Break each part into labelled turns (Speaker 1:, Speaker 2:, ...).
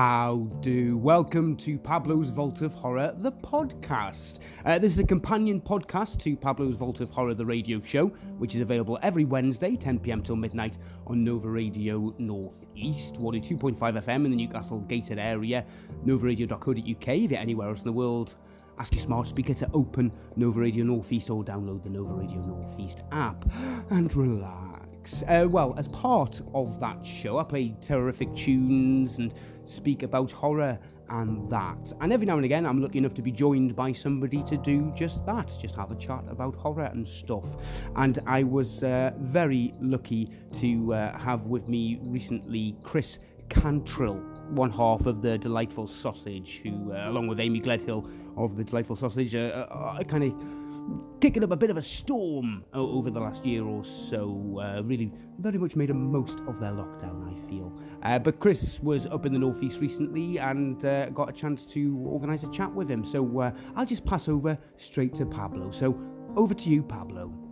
Speaker 1: How do? Welcome to Pablo's Vault of Horror, the podcast. Uh, this is a companion podcast to Pablo's Vault of Horror, the radio show, which is available every Wednesday, 10 pm till midnight on Nova Radio Northeast, 102.5 FM in the Newcastle Gateshead area, novaradio.co.uk if you're anywhere else in the world. Ask your smart speaker to open Nova Radio Northeast or download the Nova Radio Northeast app and relax. Uh, well, as part of that show, I play terrific tunes and speak about horror and that. And every now and again, I'm lucky enough to be joined by somebody to do just that, just have a chat about horror and stuff. And I was uh, very lucky to uh, have with me recently Chris Cantrill, one half of the Delightful Sausage, who, uh, along with Amy Gledhill of the Delightful Sausage, uh, uh, kind of kicking up a bit of a storm over the last year or so. Uh, really, very much made a most of their lockdown, I feel. Uh, but Chris was up in the northeast recently and uh, got a chance to organise a chat with him. So uh, I'll just pass over straight to Pablo. So over to you, Pablo.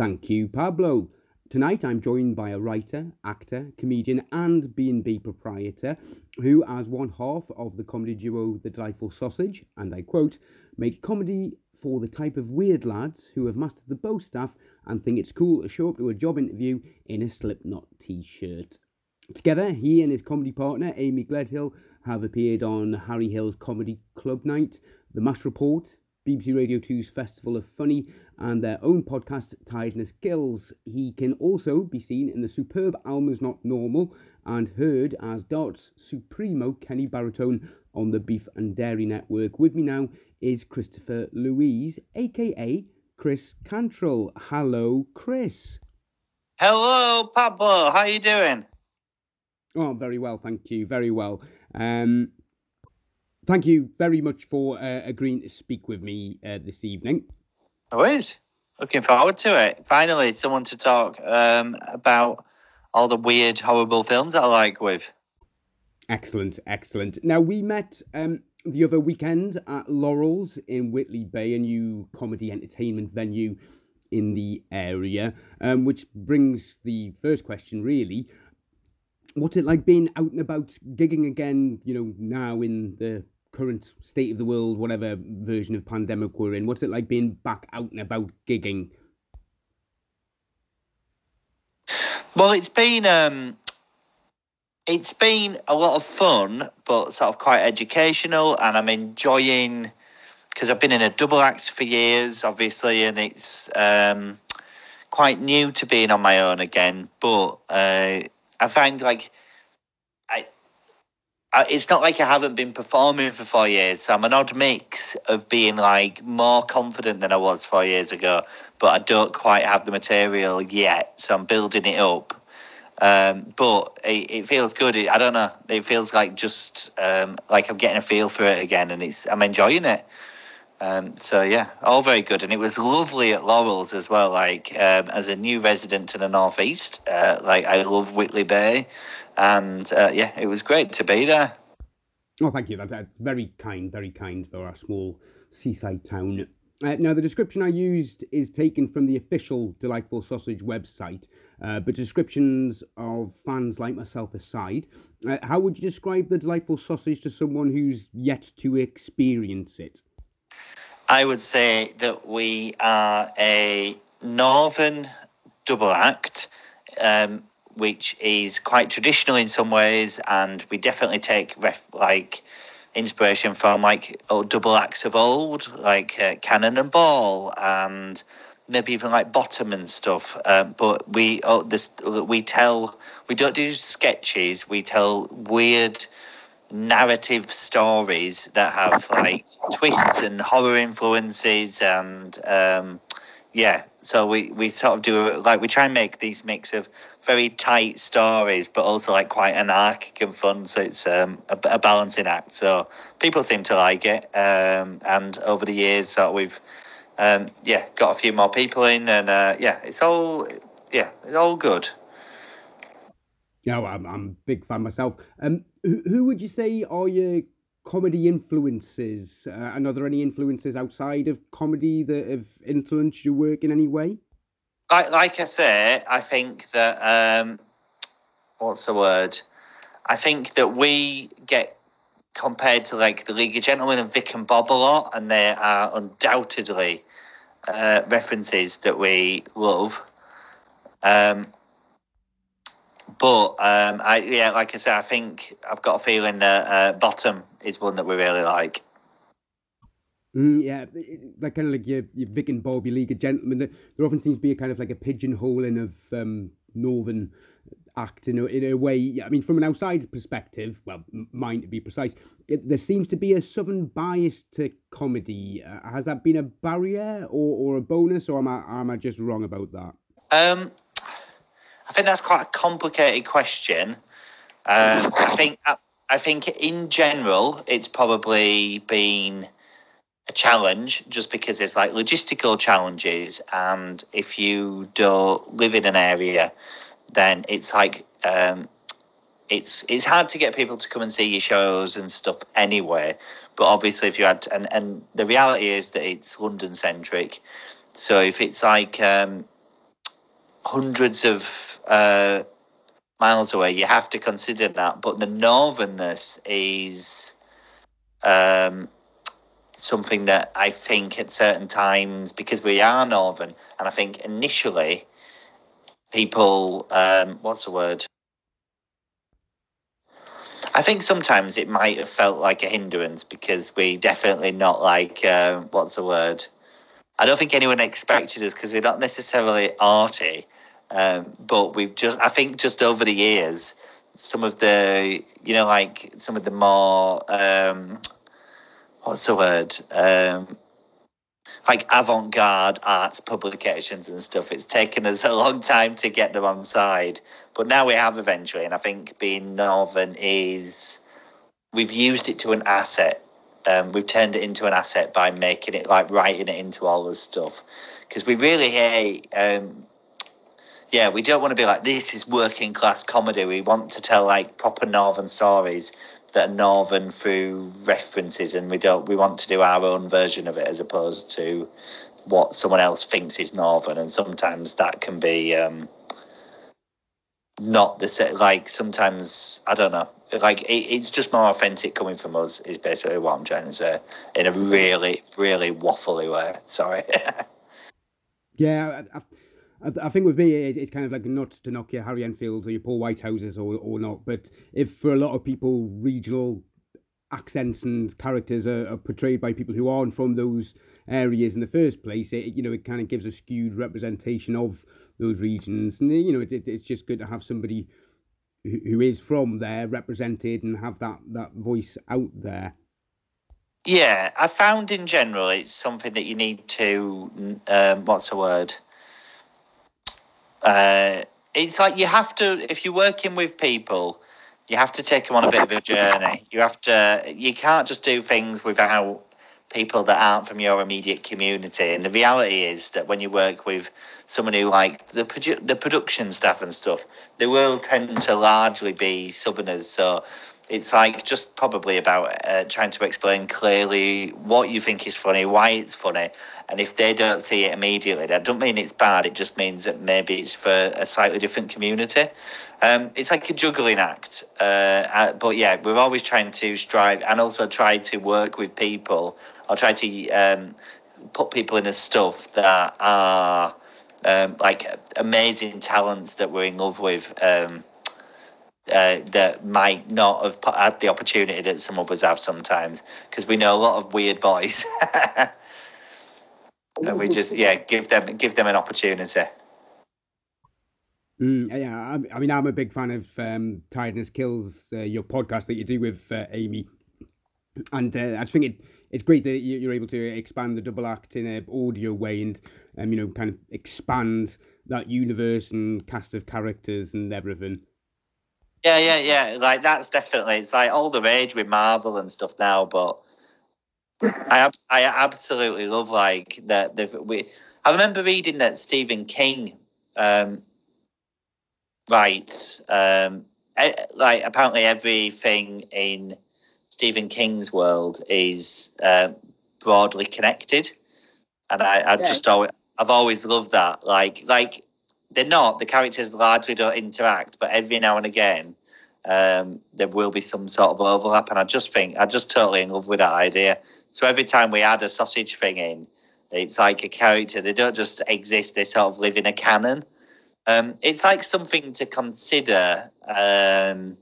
Speaker 1: Thank you, Pablo. Tonight I'm joined by a writer, actor, comedian and B&B proprietor who as one half of the comedy duo The Delightful Sausage, and I quote, make comedy for the type of weird lads who have mastered the bow staff and think it's cool to show up to a job interview in a Slipknot t-shirt. Together, he and his comedy partner Amy Gledhill have appeared on Harry Hill's Comedy Club Night, The Mash Report, BBC Radio 2's Festival of Funny, and their own podcast, Tiredness Kills. He can also be seen in the superb Alma's Not Normal and heard as Darts Supremo Kenny Baritone on the Beef and Dairy Network. With me now is Christopher Louise, aka Chris Cantrill. Hello, Chris.
Speaker 2: Hello, Pablo. How are you doing?
Speaker 1: Oh, very well, thank you. Very well. Um, thank you very much for uh, agreeing to speak with me uh, this evening.
Speaker 2: Always looking forward to it. Finally, someone to talk um, about all the weird, horrible films that I like with.
Speaker 1: Excellent, excellent. Now we met um, the other weekend at Laurels in Whitley Bay, a new comedy entertainment venue in the area, um, which brings the first question really. What's it like being out and about gigging again, you know, now in the current state of the world, whatever version of pandemic we're in? What's it like being back out and about gigging?
Speaker 2: Well, it's been um, it's been a lot of fun, but sort of quite educational, and I'm enjoying because I've been in a double act for years, obviously, and it's um, quite new to being on my own again. But uh, I find like it's not like I haven't been performing for four years. So I'm an odd mix of being like more confident than I was four years ago, but I don't quite have the material yet. So I'm building it up. Um, but it, it, feels good. It, I don't know. It feels like just um, like I'm getting a feel for it again, and it's I'm enjoying it. Um, so yeah, all very good, and it was lovely at Laurels as well. Like um, as a new resident to the northeast, uh, like I love Whitley Bay and uh, yeah, it was great to be there.
Speaker 1: Oh, thank you. That's, that's very kind, very kind for our small seaside town. Uh, now, the description I used is taken from the official Delightful Sausage website, uh, but descriptions of fans like myself aside, uh, how would you describe the Delightful Sausage to someone who's yet to experience it?
Speaker 2: I would say that we are a northern double act um, which is quite traditional in some ways, and we definitely take ref, like inspiration from like old double acts of old, like uh, Cannon and Ball, and maybe even like Bottom and stuff. Um, but we oh, this we tell we don't do sketches. We tell weird narrative stories that have like twists and horror influences and um, yeah so we we sort of do like we try and make these mix of very tight stories but also like quite anarchic and fun so it's um, a, a, balancing act so people seem to like it um, and over the years so we've um, yeah got a few more people in and uh, yeah it's all yeah it's all good
Speaker 1: Yeah, I'm, I'm a big fan myself. Um, who, who would you say are your comedy influences? Uh, and are there any influences outside of comedy that have influenced your work in any way?
Speaker 2: Like, like I say, I think that um, what's the word? I think that we get compared to like the League of Gentlemen and Vic and Bob a lot, and they are undoubtedly uh, references that we love. Um, but um, I yeah, like I said, I think I've got a feeling that uh, Bottom is one that we really like.
Speaker 1: Mm, yeah, like kind of like your, your Vic and Bob, your League of Gentlemen. There often seems to be a kind of like a pigeonholing of um, northern act in a, in a way. I mean, from an outside perspective, well, mine to be precise, it, there seems to be a southern bias to comedy. Uh, has that been a barrier or, or a bonus, or am I am I just wrong about that?
Speaker 2: Um, I think that's quite a complicated question. Um, I think I think in general, it's probably been a challenge just because it's like logistical challenges, and if you don't live in an area then it's like um, it's it's hard to get people to come and see your shows and stuff anyway. But obviously, if you had and and the reality is that it's London centric, so if it's like um, hundreds of uh, miles away, you have to consider that. But the northernness is um, something that I think at certain times because we are northern, and I think initially people um, what's the word I think sometimes it might have felt like a hindrance because we definitely not like uh, what's the word. I don't think anyone expected us because we're not necessarily arty, um, but we've just I think just over the years, some of the you know like some of the more um, what's the word um, like avant-garde arts publications and stuff. It's taken us a long time to get them on side, but now we have eventually. And I think being Northern is we've used it to an asset. Um, we've turned it into an asset by making it like writing it into all the stuff because we really hate. Um, yeah, we don't want to be like this is working class comedy. We want to tell like proper northern stories that are northern through references, and we don't. We want to do our own version of it as opposed to what someone else thinks is northern, and sometimes that can be um, not the same. Like sometimes I don't know. Like it, it's just more authentic coming from us. Is basically what I'm trying to say in a really, really waffly way. Sorry.
Speaker 1: yeah. I, I I, think with me, it's kind of like not to knock your Harry Enfields or your Paul Whitehouses or, or not, but if for a lot of people, regional accents and characters are, are portrayed by people who aren't from those areas in the first place, it, you know, it kind of gives a skewed representation of those regions. And, you know, it, it, it's just good to have somebody who, who is from there represented and have that, that voice out there.
Speaker 2: Yeah, I found in general it's something that you need to, um, what's the word? Uh, it's like you have to if you're working with people, you have to take them on a bit of a journey. You have to. You can't just do things without people that aren't from your immediate community. And the reality is that when you work with someone who like the produ- the production staff and stuff, they will tend to largely be Southerners. So it's like just probably about uh, trying to explain clearly what you think is funny, why it's funny, and if they don't see it immediately, that don't mean it's bad. It just means that maybe it's for a slightly different community. Um, it's like a juggling act, uh, uh, but yeah, we're always trying to strive and also try to work with people. I'll try to um, put people in a stuff that are um, like amazing talents that we're in love with. Um, uh, that might not have had the opportunity that some of us have sometimes because we know a lot of weird boys. And we just yeah give them give them an opportunity.
Speaker 1: Mm, yeah I, I, mean i'm a big fan of um tiredness kills uh, your podcast that you do with uh, amy. And uh, i just think it it's great that you're able to expand the double act in an audio way and um, you know kind of expand that universe and cast of characters and everything
Speaker 2: yeah, yeah, yeah. Like that's definitely it's like all the rage with Marvel and stuff now, but I I absolutely love like that. We I remember reading that Stephen King. Um, right. Um, like apparently everything in Stephen King's world is uh, broadly connected, and I, I yeah. just always, I've always loved that. Like, like they're not the characters largely don't interact, but every now and again um, there will be some sort of overlap. And I just think I just totally in love with that idea. So every time we add a sausage thing in, it's like a character. They don't just exist; they sort of live in a canon. Um, it's like something to consider. Um,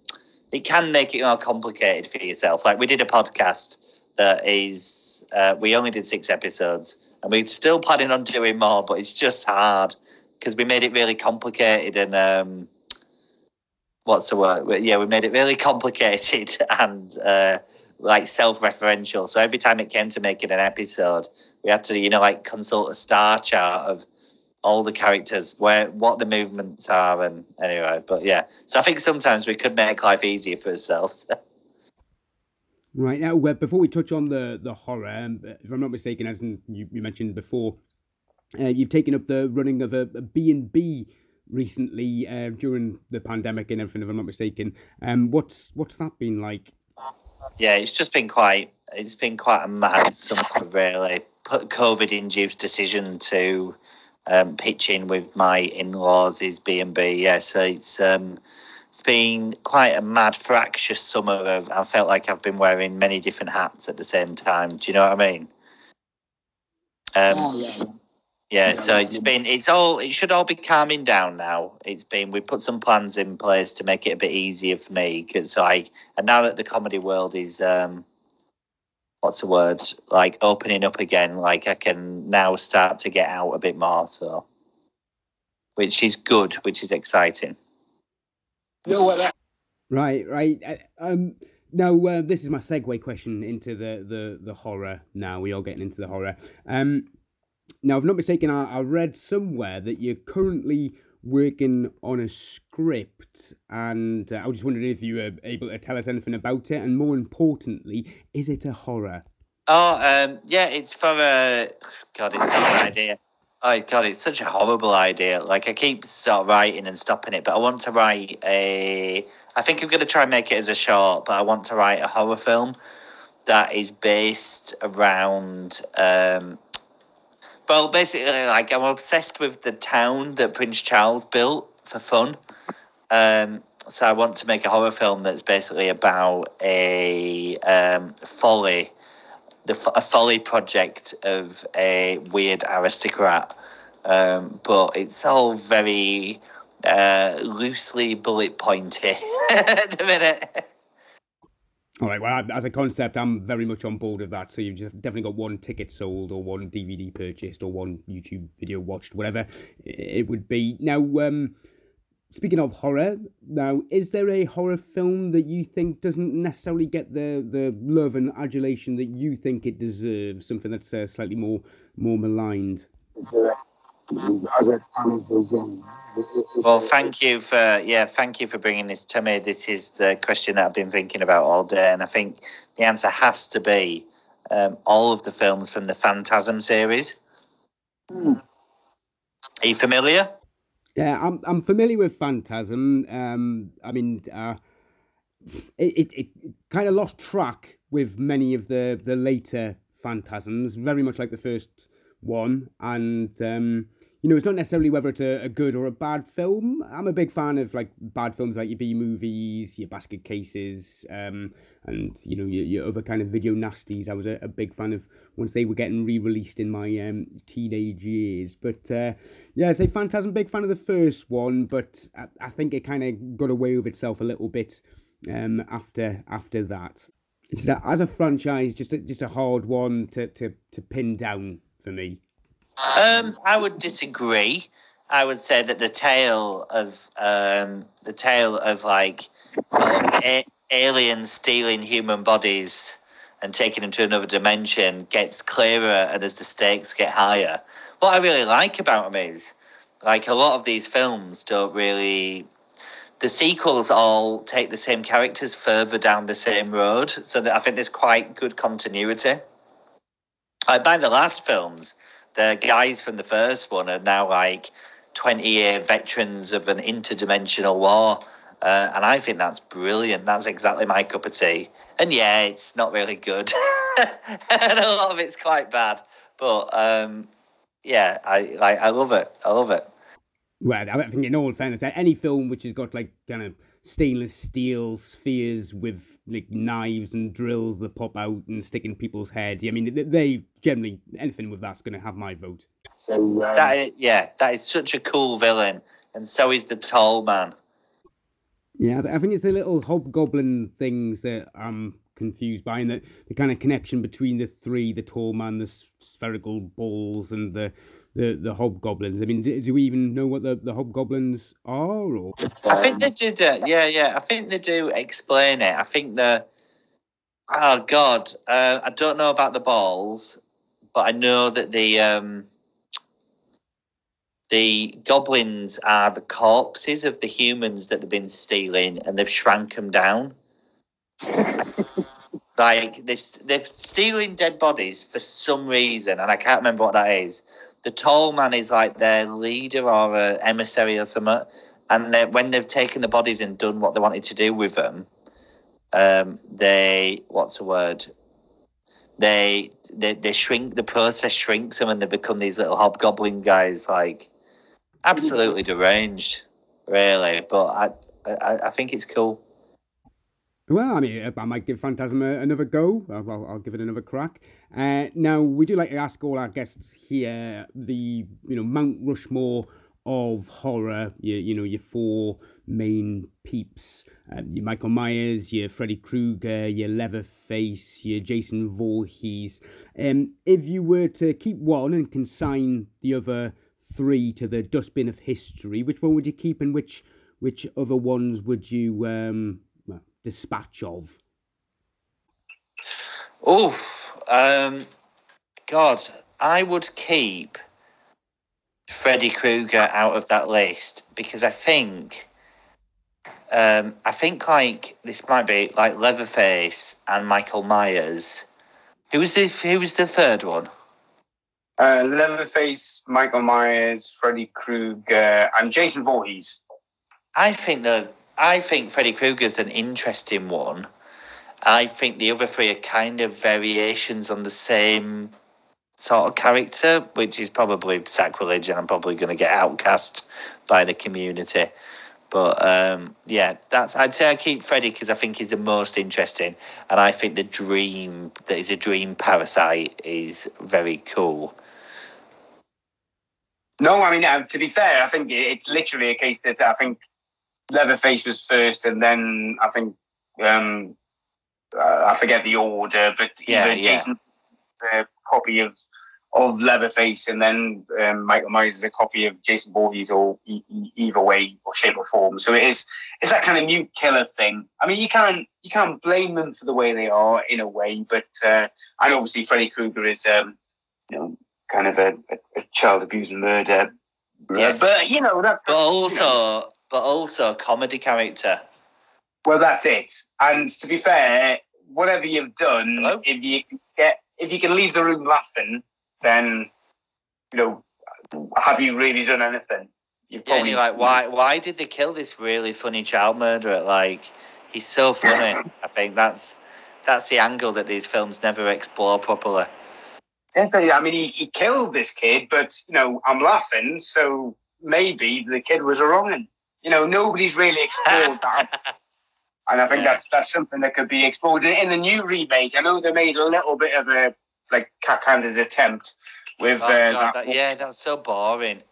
Speaker 2: it can make it more complicated for yourself. Like we did a podcast that is, uh, we only did six episodes, and we're still planning on doing more, but it's just hard because we made it really complicated and um, what's the word? Yeah, we made it really complicated and uh, like self-referential. So every time it came to making an episode, we had to, you know, like consult a star chart of all the characters, where what the movements are, and anyway. But yeah, so I think sometimes we could make life easier for ourselves.
Speaker 1: right now, before we touch on the the horror, um, if I'm not mistaken, as you, you mentioned before, uh, you've taken up the running of a B and B recently uh, during the pandemic and everything, if I'm not mistaken. Um, what's what's that been like?
Speaker 2: Yeah, it's just been quite. It's been quite a mad summer, really. Put COVID-induced decision to um, pitch in with my in-laws is B and B. Yeah, so it's um, it's been quite a mad, fractious summer. Of I felt like I've been wearing many different hats at the same time. Do you know what I mean? Um, oh, yeah. Yeah, so it's been it's all it should all be calming down now. It's been we put some plans in place to make it a bit easier for me because I and now that the comedy world is um what's the word like opening up again, like I can now start to get out a bit more. So which is good, which is exciting.
Speaker 1: You what? That- right, right. Uh, um, now uh, this is my segue question into the the the horror. Now we are getting into the horror. Um now, if I'm not mistaken, I, I read somewhere that you're currently working on a script, and uh, I was just wondering if you were able to tell us anything about it, and more importantly, is it a horror?
Speaker 2: Oh, um, yeah, it's for a. God, it's an idea. Oh God, it's such a horrible idea. Like I keep start writing and stopping it, but I want to write a. I think I'm going to try and make it as a short, but I want to write a horror film that is based around um, well, basically, like I'm obsessed with the town that Prince Charles built for fun. Um, so I want to make a horror film that's basically about a um, folly, the a folly project of a weird aristocrat. Um, but it's all very uh, loosely bullet pointy at the minute.
Speaker 1: All right. Well, as a concept, I'm very much on board with that. So you've just definitely got one ticket sold, or one DVD purchased, or one YouTube video watched, whatever it would be. Now, um, speaking of horror, now is there a horror film that you think doesn't necessarily get the the love and adulation that you think it deserves? Something that's uh, slightly more more maligned
Speaker 2: as a Well, thank you for yeah, thank you for bringing this to me. This is the question that I've been thinking about all day, and I think the answer has to be um, all of the films from the Phantasm series. Hmm. Are you familiar?
Speaker 1: Yeah, I'm I'm familiar with Phantasm. Um, I mean, uh, it, it, it kind of lost track with many of the the later Phantasms, very much like the first one, and um, you know, it's not necessarily whether it's a, a, good or a bad film. I'm a big fan of like bad films like your B movies, your basket cases, um, and you know your, your other kind of video nasties. I was a, a big fan of once they were getting re-released in my um, teenage years. But uh, yeah, I say Phantasm, big fan of the first one, but I, I think it kind of got away with itself a little bit um, after after that. That as a franchise, just a, just a hard one to, to, to pin down for me.
Speaker 2: Um, I would disagree. I would say that the tale of um, the tale of like a- aliens stealing human bodies and taking them to another dimension gets clearer and as the stakes get higher. What I really like about them is like a lot of these films don't really the sequels all take the same characters further down the same road so that I think there's quite good continuity. Like by the last films, the guys from the first one are now like 20 year veterans of an interdimensional war. Uh, and I think that's brilliant. That's exactly my cup of tea. And yeah, it's not really good. and a lot of it's quite bad. But um, yeah, I like I love it. I love it.
Speaker 1: Well, I think in all fairness, any film which has got like kind of stainless steel spheres with like knives and drills that pop out and stick in people's heads. I mean, they generally anything with that's going to have my vote.
Speaker 2: So um... that is, yeah, that is such a cool villain, and so is the tall man.
Speaker 1: Yeah, I think it's the little hobgoblin things that I'm confused by, and the, the kind of connection between the three, the tall man, the spherical balls, and the the, the hobgoblins. I mean, do, do we even know what the, the hobgoblins are? Or
Speaker 2: I think they do. Yeah, yeah. I think they do explain it. I think the oh god, uh, I don't know about the balls, but I know that the um, the goblins are the corpses of the humans that they've been stealing, and they've shrank them down. like this, they're stealing dead bodies for some reason, and I can't remember what that is. The tall man is like their leader or a emissary or something, and when they've taken the bodies and done what they wanted to do with them, um, they what's the word? They, they they shrink the process shrinks them and they become these little hobgoblin guys like absolutely deranged, really. But I, I, I think it's cool.
Speaker 1: Well, I mean, I might give Phantasm another go. I'll, I'll give it another crack. Uh, now, we do like to ask all our guests here the, you know, Mount Rushmore of horror. You, you know, your four main peeps: um, your Michael Myers, your Freddy Krueger, your Leatherface, your Jason Voorhees. Um, if you were to keep one and consign the other three to the dustbin of history, which one would you keep, and which which other ones would you um, dispatch of?
Speaker 2: Oh, um, God, I would keep Freddy Krueger out of that list because I think, um, I think like this might be like Leatherface and Michael Myers. Who was the Who was the third one?
Speaker 3: Uh, Leatherface, Michael Myers, Freddy Krueger, and Jason Voorhees.
Speaker 2: I think the I think Freddy Krueger's an interesting one. I think the other three are kind of variations on the same sort of character, which is probably sacrilege, and I'm probably going to get outcast by the community. But um, yeah, that's I'd say I keep Freddy because I think he's the most interesting, and I think the dream that is a dream parasite is very cool.
Speaker 3: No, I mean, uh, to be fair, I think it's literally a case that I think Leatherface was first, and then I think um, uh, I forget the order, but yeah, yeah. Jason a copy of of Leatherface, and then um, Michael Myers is a copy of Jason Voorhees, or e- e- either way or shape or form. So it is it's that kind of new killer thing. I mean, you can't you can't blame them for the way they are in a way, but uh, and obviously Freddy Krueger is um, you know kind of a, a, a child abuse and murder. Yes. But you know that.
Speaker 2: But also, you know, but also a comedy character.
Speaker 3: Well, that's it. And to be fair, whatever you've done, Hello? if you get if you can leave the room laughing, then you know, have you really done anything?
Speaker 2: You've yeah, and you're like, why? Why did they kill this really funny child murderer? Like, he's so funny. I think that's that's the angle that these films never explore properly.
Speaker 3: Yes, I mean, he, he killed this kid, but you know, I'm laughing, so maybe the kid was a wrong. You know, nobody's really explored that. and I think yeah. that's that's something that could be explored in the new remake. I know they made a little bit of a like cack-handed attempt with. Oh, uh,
Speaker 2: God, that, yeah, that was so boring.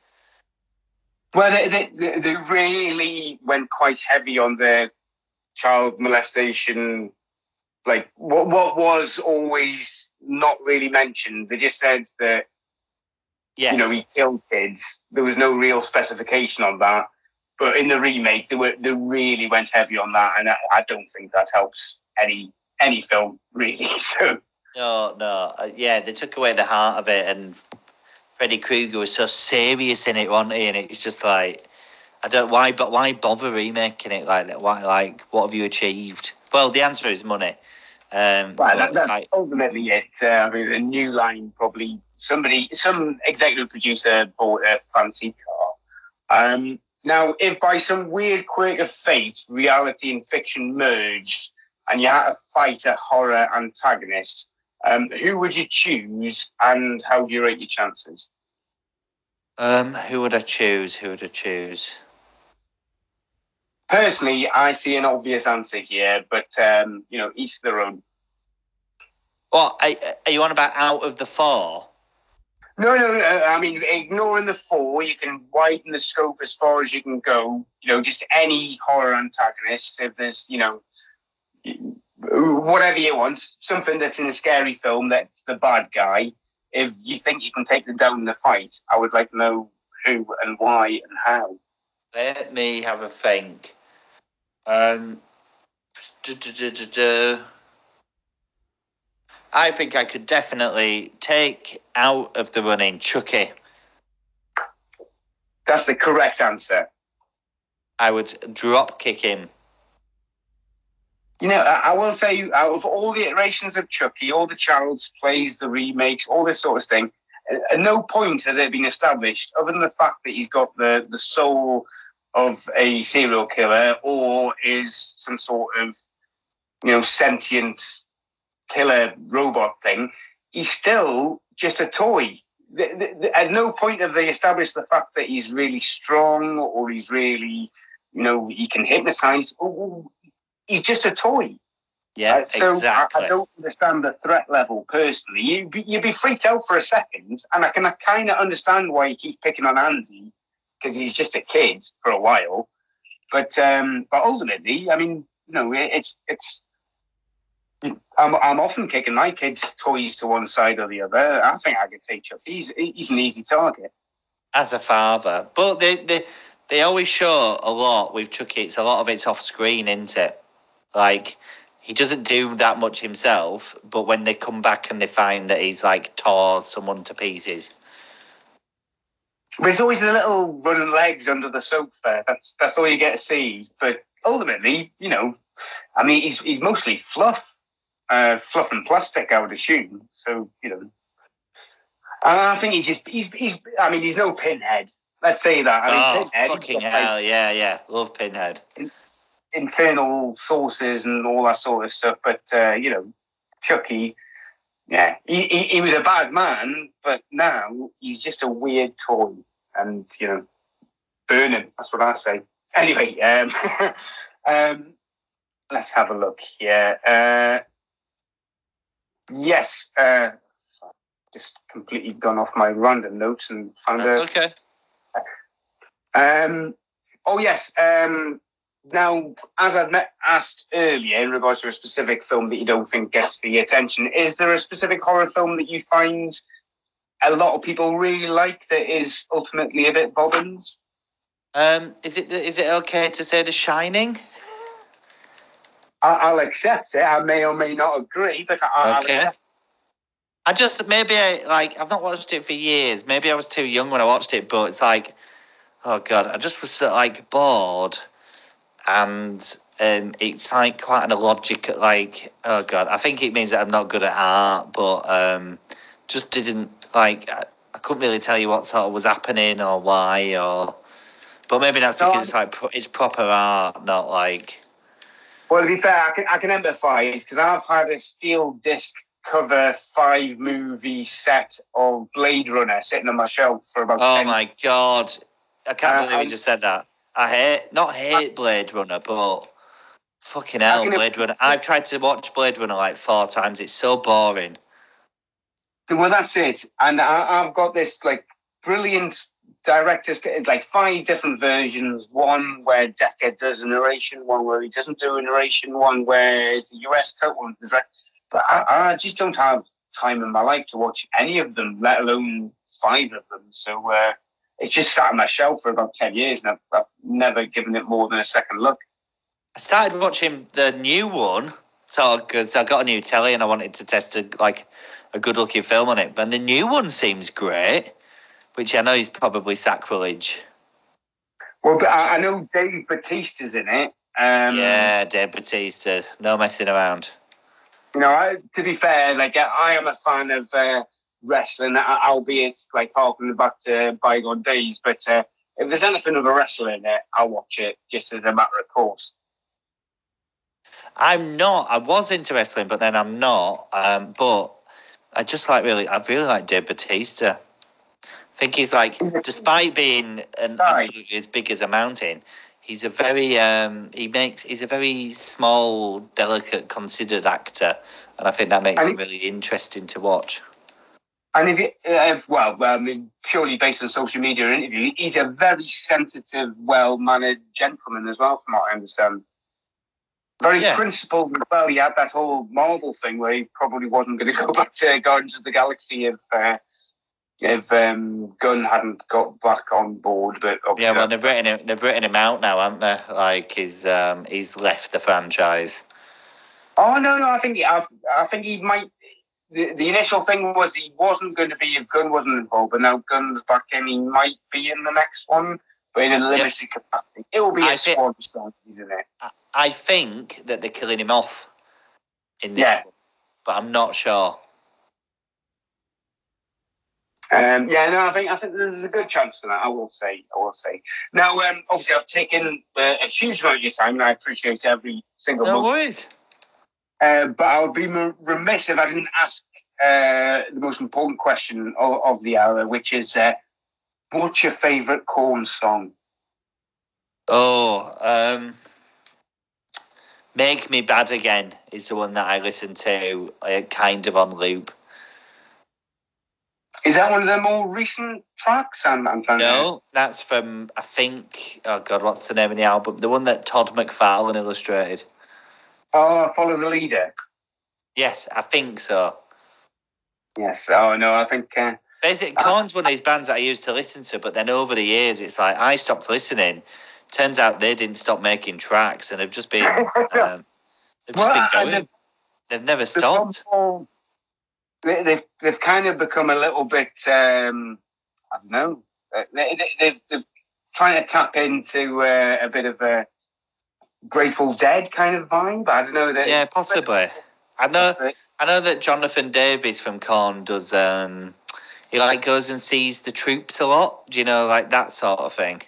Speaker 3: Well, they, they, they really went quite heavy on the child molestation like what what was always not really mentioned. They just said that yes. you know he killed kids. There was no real specification on that. But in the remake, they were they really went heavy on that, and I, I don't think that helps any any film really. So
Speaker 2: no, no, uh, yeah, they took away the heart of it, and Freddy Krueger was so serious in it, wasn't he? And it's just like. I don't why, but why bother remaking it like that? Why, like, what have you achieved? Well, the answer is money. Um,
Speaker 3: right, that, that's like, ultimately it. Uh, I mean, a new line probably somebody, some executive producer bought a fancy car Um, now, if by some weird quirk of fate, reality and fiction merged, and you had to fight a horror antagonist, um, who would you choose, and how do you rate your chances?
Speaker 2: Um, who would I choose? Who would I choose?
Speaker 3: Personally, I see an obvious answer here, but um, you know, each their own.
Speaker 2: Well, are, are you on about out of the four?
Speaker 3: No, no, no. I mean, ignoring the four, you can widen the scope as far as you can go. You know, just any horror antagonist. If there's, you know, whatever you want, something that's in a scary film that's the bad guy. If you think you can take them down in the fight, I would like to know who and why and how.
Speaker 2: Let me have a think. Um, I think I could definitely take out of the running Chucky.
Speaker 3: That's the correct answer.
Speaker 2: I would drop kick him.
Speaker 3: You know, I, I will say, out of all the iterations of Chucky, all the Child's plays, the remakes, all this sort of thing, at no point has it been established, other than the fact that he's got the, the soul of a serial killer or is some sort of, you know, sentient killer robot thing, he's still just a toy. The, the, the, at no point have they established the fact that he's really strong or he's really, you know, he can hypnotize. Oh, He's just a toy.
Speaker 2: Yeah, uh, so exactly.
Speaker 3: I, I, don't understand the threat level personally. You you'd be freaked out for a second, and I can kind of understand why he keeps picking on Andy because he's just a kid for a while. But um, but ultimately, I mean, you know, it's it's I'm, I'm often kicking my kids' toys to one side or the other. I think I could take Chuck. He's he's an easy target.
Speaker 2: As a father, but they they they always show a lot with Chucky. It's a lot of it's off screen, isn't it? Like he doesn't do that much himself, but when they come back and they find that he's like tore someone to pieces.
Speaker 3: There's always the little running legs under the sofa. That's that's all you get to see. But ultimately, you know, I mean, he's he's mostly fluff uh, fluff and plastic, I would assume. So you know, I think he's just he's he's. I mean, he's no pinhead. Let's say that. I
Speaker 2: mean, oh, pinhead, fucking hell! Like, yeah, yeah, love pinhead.
Speaker 3: infernal sources and all that sort of stuff, but uh, you know, Chucky. Yeah, he, he, he was a bad man, but now he's just a weird toy, and you know, burn him. That's what I say. Anyway, um, um, let's have a look here. Uh, Yes, uh, just completely gone off my random notes and found
Speaker 2: That's a, okay.
Speaker 3: Um, oh yes. Um, now, as I've met, asked earlier in regards to a specific film that you don't think gets the attention, is there a specific horror film that you find a lot of people really like that is ultimately a bit bobbins?
Speaker 2: Um, is it is it okay to say The Shining?
Speaker 3: I, will accept it. I may or may not agree, but I, okay. I'll
Speaker 2: I just maybe I like I've not watched it for years. Maybe I was too young when I watched it, but it's like, oh god, I just was like bored, and um, it's like quite an illogical. Like, oh god, I think it means that I'm not good at art, but um, just didn't like. I, I couldn't really tell you what sort of was happening or why or. But maybe that's because no, it's like it's proper art, not like
Speaker 3: well, to be fair, I can, I can empathise because I've had a steel disc cover five movie set of Blade Runner sitting on my shelf for about.
Speaker 2: Oh 10 my god! I can't uh, believe you just said that. I hate not hate Blade Runner, but fucking hell, Blade Runner. I've tried to watch Blade Runner like four times. It's so boring.
Speaker 3: Well, that's it. And I, I've got this like brilliant directors like five different versions. One where Deckard does a narration, one where he doesn't do a narration, one where it's the US cut, one But I, I, just don't have time in my life to watch any of them, let alone five of them. So uh, it's just sat on my shelf for about ten years, and I've, I've never given it more than a second look.
Speaker 2: I started watching the new one, so because I got a new telly and I wanted to test a like a good looking film on it. But the new one seems great which I know is probably sacrilege.
Speaker 3: Well, but I, I know Dave Bautista's in it. Um,
Speaker 2: yeah, Dave Bautista. No messing around.
Speaker 3: You know, I, to be fair, like I am a fan of uh, wrestling, albeit like harking back to bygone days. But uh, if there's anything of a wrestler in it, I'll watch it just as a matter of course.
Speaker 2: I'm not. I was into wrestling, but then I'm not. Um, but I just like really, I really like Dave Bautista. I think he's like, despite being an absolutely as big as a mountain, he's a very um, he makes he's a very small, delicate, considered actor, and I think that makes and him really interesting to watch.
Speaker 3: And if, if well, I mean, purely based on social media interview, he's a very sensitive, well-mannered gentleman as well, from what I understand. Very yeah. principled as well. He had that whole Marvel thing where he probably wasn't going to go back to Guardians of the Galaxy if uh, if um, Gunn hadn't got back on board. But
Speaker 2: yeah, well, they've written him. They've written him out now, haven't they? Like he's um, he's left the franchise.
Speaker 3: Oh no, no, I think I, I think he might. The, the initial thing was he wasn't going to be if Gunn wasn't involved, but now Gunn's back in. He might be in the next one, but in a limited yep. capacity. It will be I a swan song, isn't it?
Speaker 2: I think that they're killing him off in this yeah. one, but I'm not sure.
Speaker 3: Um, yeah, no, I think I think there's a good chance for that. I will say, I will say. Now, um, obviously, I've taken uh, a huge amount of your time, and I appreciate every single.
Speaker 2: No worries.
Speaker 3: Uh, but I would be remiss if I didn't ask uh, the most important question of, of the hour, which is, uh, what's your favourite Korn song?
Speaker 2: Oh, um, "Make Me Bad Again" is the one that I listen to, uh, kind of on loop.
Speaker 3: Is that one of the more recent tracks? I'm, I'm trying
Speaker 2: no, that's from I think. Oh God, what's the name of the album? The one that Todd McFarlane illustrated.
Speaker 3: Oh, follow the leader.
Speaker 2: Yes, I think so.
Speaker 3: Yes. Oh no, I think. Uh,
Speaker 2: Basically, Korn's one of these bands that I used to listen to, but then over the years, it's like I stopped listening. Turns out they didn't stop making tracks, and they've just been um, they've just well, been going. They've never stopped
Speaker 3: they, they've they've kind of become a little bit um, I don't know. Uh, they, they, they've, trying to tap into uh, a bit of a Grateful Dead kind of vibe. I don't know.
Speaker 2: That yeah, possibly. I know. I know that Jonathan Davies from Korn does. Um, he like goes and sees the troops a lot. Do you know, like that sort of thing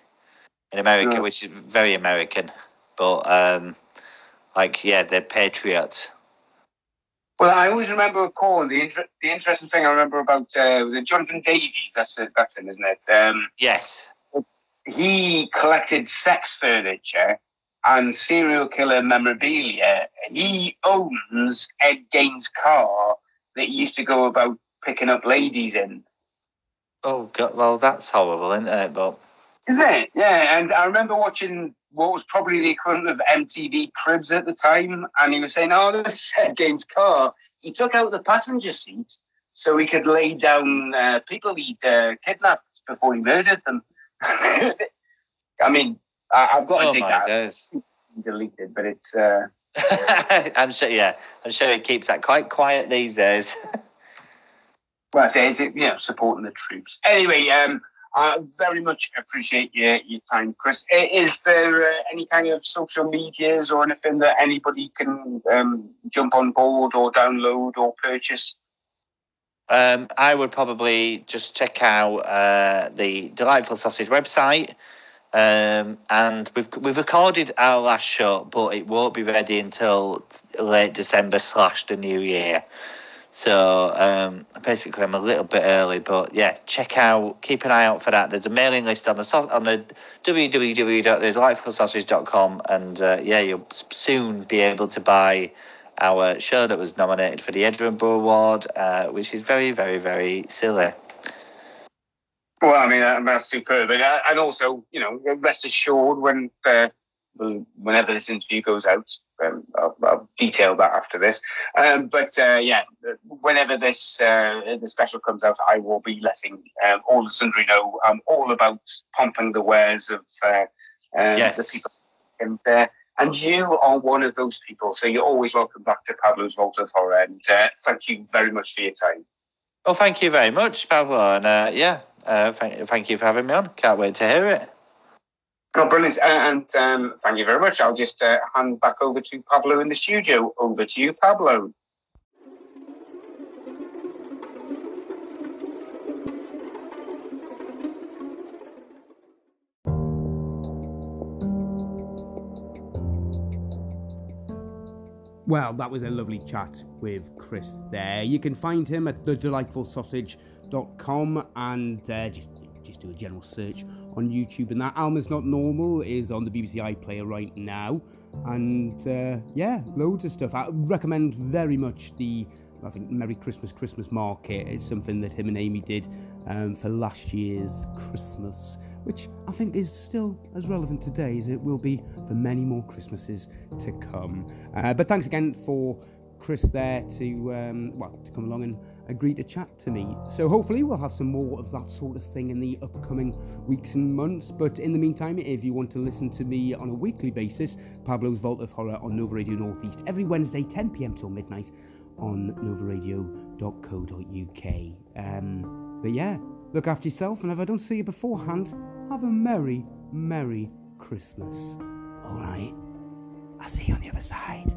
Speaker 2: in America, yeah. which is very American. But um, like, yeah, they're patriots.
Speaker 3: Well, I always remember Korn. The inter- the interesting thing I remember about uh, was it Jonathan Davies. That's it. That's him, isn't it? Um,
Speaker 2: yes.
Speaker 3: He collected sex furniture and serial killer memorabilia. He owns Ed Gein's car that he used to go about picking up ladies in.
Speaker 2: Oh God! Well, that's horrible, isn't it? But
Speaker 3: is it? Yeah. And I remember watching what was probably the equivalent of MTV Cribs at the time, and he was saying, "Oh, this is Ed Gein's car." He took out the passenger seat so he could lay down uh, people he'd uh, kidnapped before he murdered them. I mean, I, have got to oh dig that. Days. Deleted, but it's. Uh...
Speaker 2: I'm sure. Yeah, I'm sure he keeps that quite quiet these days.
Speaker 3: well, I say, is it you know supporting the troops? Anyway, um, I very much appreciate your, your time, Chris. Is there uh, any kind of social medias or anything that anybody can um, jump on board or download or purchase?
Speaker 2: Um, I would probably just check out uh, the Delightful Sausage website. Um, and we've we've recorded our last show, but it won't be ready until late December slash the new year. So um, basically, I'm a little bit early, but yeah, check out, keep an eye out for that. There's a mailing list on the on the www.delightfulsausage.com, and uh, yeah, you'll soon be able to buy our show that was nominated for the Edinburgh Award, uh, which is very, very, very silly.
Speaker 3: Well, I mean, that's superb, and, uh, and also, you know, rest assured when uh, whenever this interview goes out. Um, I'll, I'll, detail that after this. Um, but uh, yeah, whenever this uh, the special comes out, I will be letting um, all the sundry know I'm all about pumping the wares of uh, um, yes. the people. And, uh, and you are one of those people. So you're always welcome back to Pablo's Vault of Horror. And uh, thank you very much for your time.
Speaker 2: Well, thank you very much, Pablo. And uh, yeah, thank, thank you for having me on. Can't wait to hear it.
Speaker 3: No, brilliant. Uh, and, um, thank you very much. I'll just uh, hand back over to Pablo in the studio. Over to you, Pablo.
Speaker 1: Well, that was a lovely chat with Chris there. You can find him at thedelightfulsausage.com and uh, just just do a general search on YouTube. And that Alma's Not Normal is on the BBC iPlayer right now. And uh, yeah, loads of stuff. I recommend very much the I think Merry Christmas Christmas Market is something that him and Amy did um, for last year's Christmas, which I think is still as relevant today as it will be for many more Christmases to come. Uh, but thanks again for Chris there to um, well to come along and agree to chat to me. So hopefully we'll have some more of that sort of thing in the upcoming weeks and months. But in the meantime, if you want to listen to me on a weekly basis, Pablo's Vault of Horror on Nova Radio Northeast every Wednesday, 10 p.m. till midnight on novaradio.co.uk. Um, but yeah, look after yourself, and if I don't see you beforehand, have a merry, merry Christmas. All right, I'll see you on the other side.